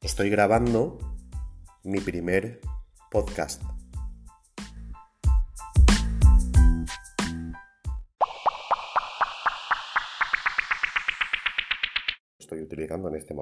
Estoy grabando mi primer podcast. Estoy utilizando en este momento.